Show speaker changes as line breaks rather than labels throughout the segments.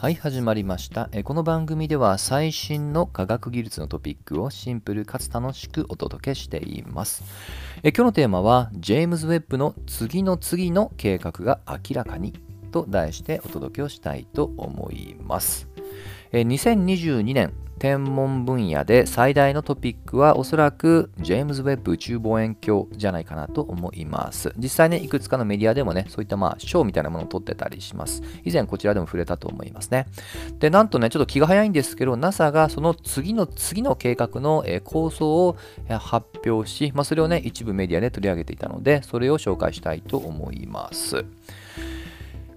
はい、始まりました。えこの番組では最新の科学技術のトピックをシンプルかつ楽しくお届けしています。え今日のテーマは、ジェームズ・ウェッブの次の次の計画が明らかにと題してお届けをしたいと思います。え2022年天文分野で最大のトピックはおそらくジェームズ・ウェッブ宇宙望遠鏡じゃないかなと思います。実際ね、いくつかのメディアでもね、そういったまあ賞みたいなものを取ってたりします。以前こちらでも触れたと思いますね。で、なんとね、ちょっと気が早いんですけど、NASA がその次の次の計画の、え構想を発表し、まあ、それをね、一部メディアで取り上げていたので、それを紹介したいと思います。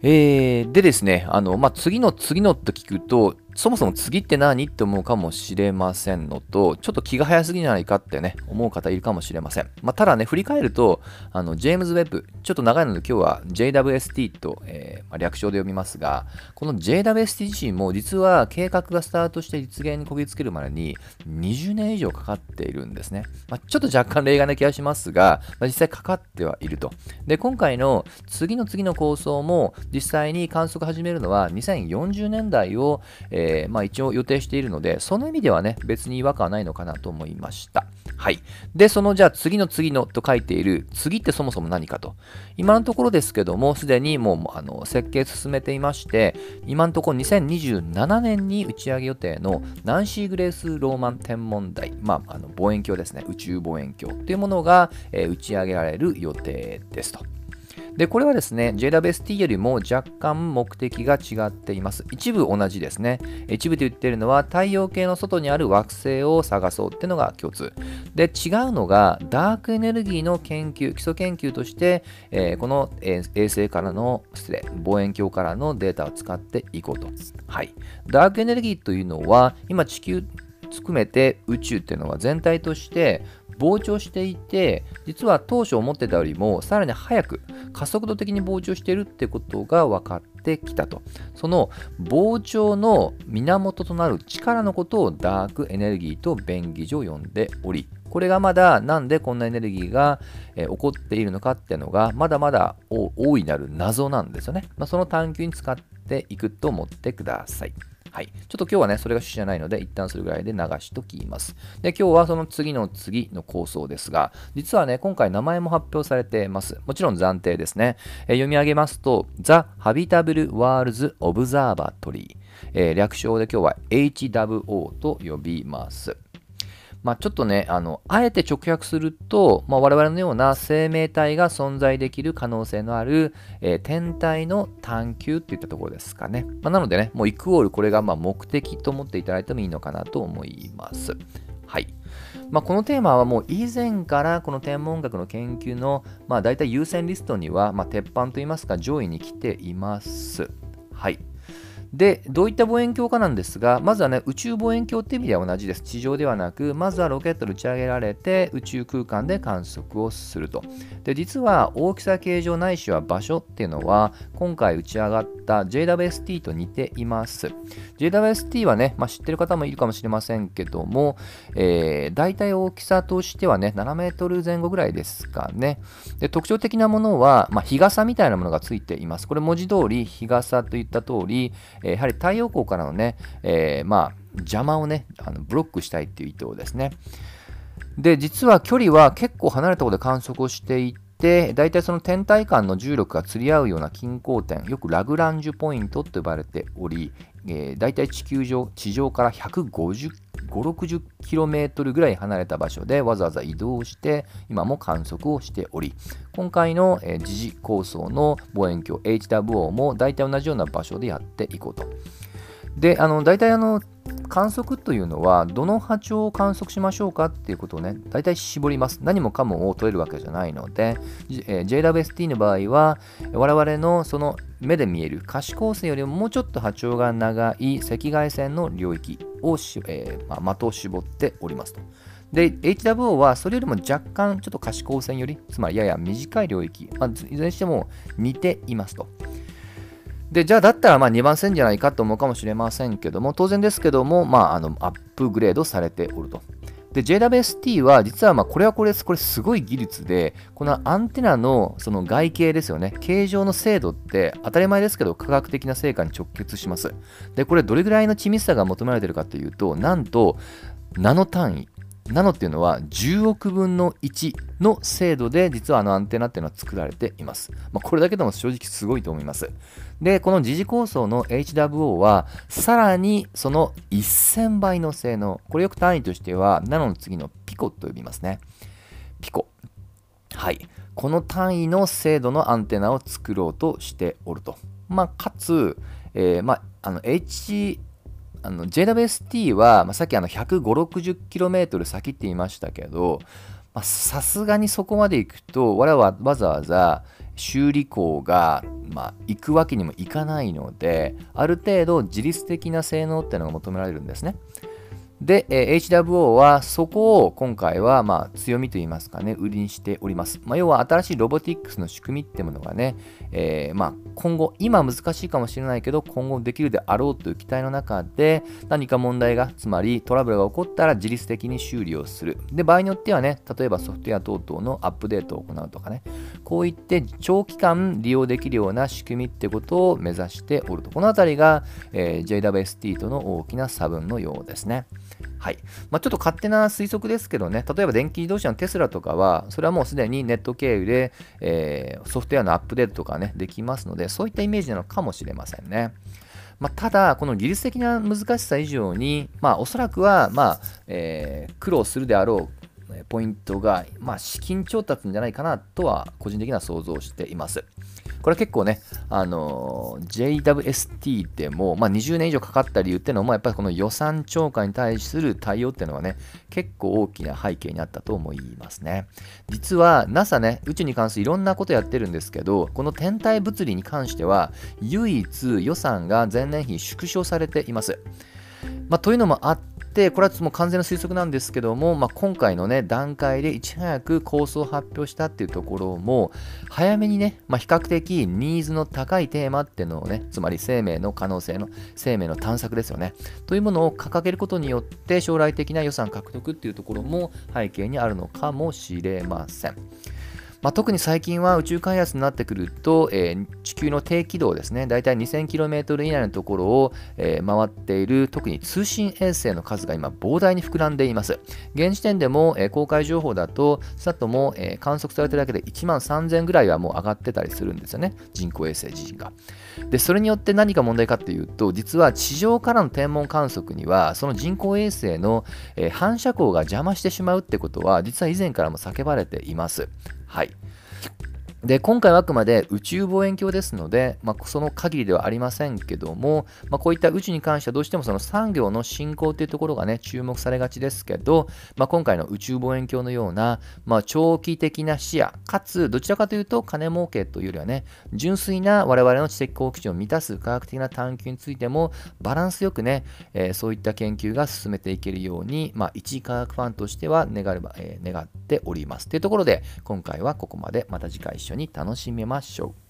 えーでですね、あのまあ、次の次のと聞くと、そもそも次って何って思うかもしれませんのと、ちょっと気が早すぎじゃないかってね、思う方いるかもしれません。まあ、ただね、振り返ると、あのジェームズ・ウェブ、ちょっと長いので今日は JWST と、えーまあ略称で読みますが、この JWST 自身も実は計画がスタートして実現にこぎつけるまでに20年以上かかっているんですね。まあ、ちょっと若干例外な気がしますが、まあ、実際かかってはいると。で、今回の次の次の構想も実際に観測始めるのは2040年代を、えーまあ、一応予定しているので、その意味ではね、別に違和感はないのかなと思いました。はい。で、そのじゃあ次の次のと書いている、次ってそもそも何かと。今のところですけども、すでにもうあの設計進めていまして、今のところ2027年に打ち上げ予定のナンシー・グレース・ローマン天文台、まあ、あの望遠鏡ですね、宇宙望遠鏡というものが、えー打ち上げられる予定ですと。で、これはですね、JWST よりも若干目的が違っています。一部同じですね。一部で言ってるのは太陽系の外にある惑星を探そうっていうのが共通。で、違うのがダークエネルギーの研究、基礎研究として、えーこの、え衛星からの、失礼、望遠鏡からのデータを使っていこうと。はい。ダークエネルギーというのは、今地球含めて宇宙っていうのは全体として膨張していて実は当初思ってたよりもさらに早く加速度的に膨張しているってことが分かってきたと。その膨張の源となる力のことをダークエネルギーと便宜上呼んでおりこれがまだなんでこんなエネルギーが、え起こっているのかっていうのがまだまだ大いなる謎なんですよね、まあ、その探求に使っていくと思ってください。はい。ちょっと今日はね、それが主旨じゃないので、一旦それぐらいで流しときます。で、今日はその次の次の構想ですが、実はね、今回名前も発表されています。もちろん暫定ですね。えー読み上げますと、The Habitable Worlds Observatory、えー略称で今日は HWO と呼びます。まあ、ちょっとね、あの、あえて直訳すると、まあ、我々のような生命体が存在できる可能性のある、えー天体の探求っていったところですかね。まあ、なのでね、もうイクオールこれがまあ目的と思っていただいてもいいのかなと思います。はい。まあ、このテーマはもう以前からこの天文学の研究の、まあ、大体優先リストには、まあ、鉄板といいますか上位に来ています。はい。で、どういった望遠鏡かなんですが、まずはね、宇宙望遠鏡って意味では同じです。地上ではなく、まずはロケットで打ち上げられて、宇宙空間で観測をすると。で、実は大きさ形状ないしは場所っていうのは、今回打ち上がった JWST と似ています。JWST はね、まあ、知ってる方もいるかもしれませんけども、えー、大体大きさとしてはね、7メートル前後ぐらいですかね。で特徴的なものは、まあ、日傘みたいなものがついています。これ文字通り日傘といった通り、えーやはり太陽光からのね、えーまあ、邪魔をねあのブロックしたいっていう意図ですね。で実は距離は結構離れたところで観測をしていて大体その天体間の重力が釣り合うような均衡点よくラグランジュポイントと呼ばれており、えー、大体地球上地上から150 560km ぐらい離れた場所でわざわざ移動して今も観測をしており今回の、えー時事構想の望遠鏡 HWO も大体同じような場所でやっていこうと。であの大体あの観測というのはどの波長を観測しましょうかっていうことをね大体絞ります何もかもを取れるわけじゃないので、えー JWST の場合は我々のその目で見える可視光線よりももうちょっと波長が長い赤外線の領域をし、えーまあ、的を絞っておりますと。で、HWO はそれよりも若干ちょっと可視光線より、つまりやや短い領域、まあ、いずれにしても似ていますと。で、じゃあだったらまあ2番線じゃないかと思うかもしれませんけども、当然ですけども、まあ、あのアップグレードされておると。で、JWST は実はまこれはこれです。これすごい技術で、このアンテナのその外形ですよね。形状の精度って当たり前ですけど科学的な成果に直結します。で、これどれぐらいの緻密さが求められているかというと、なんとナノ単位。ナノっていうのは10億分の1の精度で実はあのアンテナっていうのは作られています。まあ、これだけでも正直すごいと思います。で、この時事構想の HWO はさらにその1000倍の性能。これよく単位としてはナノの次のピコと呼びますね。ピコ。はい。この単位の精度のアンテナを作ろうとしておると。まあ、かつ、えー、まあ、あの H あの JWST は、まあ、さっきあの 150-60km 先って言いましたけど、さすがにそこまで行くと、我々はわざわざ修理工が、まあ、行くわけにもいかないので、ある程度自律的な性能っていうのが求められるんですね。で、え HWO はそこを今回はまあ強みといいますかね、売りにしております。まあ、要は新しいロボティックスの仕組みってものがね、えー、ま今後、今難しいかもしれないけど、今後できるであろうという期待の中で、何か問題が、つまりトラブルが起こったら自律的に修理をする。で、場合によってはね、例えばソフトウェア等々のアップデートを行うとかね、こういって長期間利用できるような仕組みってことを目指しておると。このあたりが、えー、JWST との大きな差分のようですね。はいまあ、ちょっと勝手な推測ですけどね、例えば電気自動車のテスラとかは、それはもうすでにネット経由で、えー、ソフトウェアのアップデートとかね、できますので、そういったイメージなのかもしれませんね。まあ、ただ、この技術的な難しさ以上に、まあ、おそらくは、まあえー、苦労するであろうポイントが、まあ、資金調達んじゃないかなとは個人的には想像しています。これ結構ね、あの JWST でも、まあ、20年以上かかった理由っていうのも、やっぱりこの予算超過に対する対応っていうのはね、結構大きな背景にあったと思いますね。実は NASA ね、宇宙に関するいろんなことやってるんですけど、この天体物理に関しては、唯一予算が前年比縮小されています。まあ、というのもあって、これはもう完全な推測なんですけども、まあ、今回のね、段階でいち早く構想を発表したっていうところも、早めにね、まあ、比較的ニーズの高いテーマっていうのをね、つまり生命の可能性の、生命の探索ですよね、というものを掲げることによって、将来的な予算獲得っていうところも背景にあるのかもしれません。まあ、特に最近は宇宙開発になってくると、えー、地球の低軌道ですね、だいたい 2000km 以内のところを、えー、回っている特に通信衛星の数が今膨大に膨らんでいます。現時点でも、えー、公開情報だと、さっとも、え観測されてるだけで1万3000ぐらいはもう上がってたりするんですよね、人工衛星自身が。で、それによって何か問題かっていうと、実は地上からの天文観測には、その人工衛星の、え反射光が邪魔してしまうってことは、実は以前からも叫ばれています。はい。で今回はあくまで宇宙望遠鏡ですので、まあ、その限りではありませんけども、まあ、こういった宇宙に関してはどうしてもその産業の進行というところがね注目されがちですけど、まあ、今回の宇宙望遠鏡のような、まあ、長期的な視野かつどちらかというと金儲けというよりはね純粋な我々の知的好奇心を満たす科学的な探求についてもバランスよくね、えー、そういった研究が進めていけるように、まあ、一科学ファンとしては願れば、えー、願っております。というところで今回はここまで。また次回緒に楽しみましょう。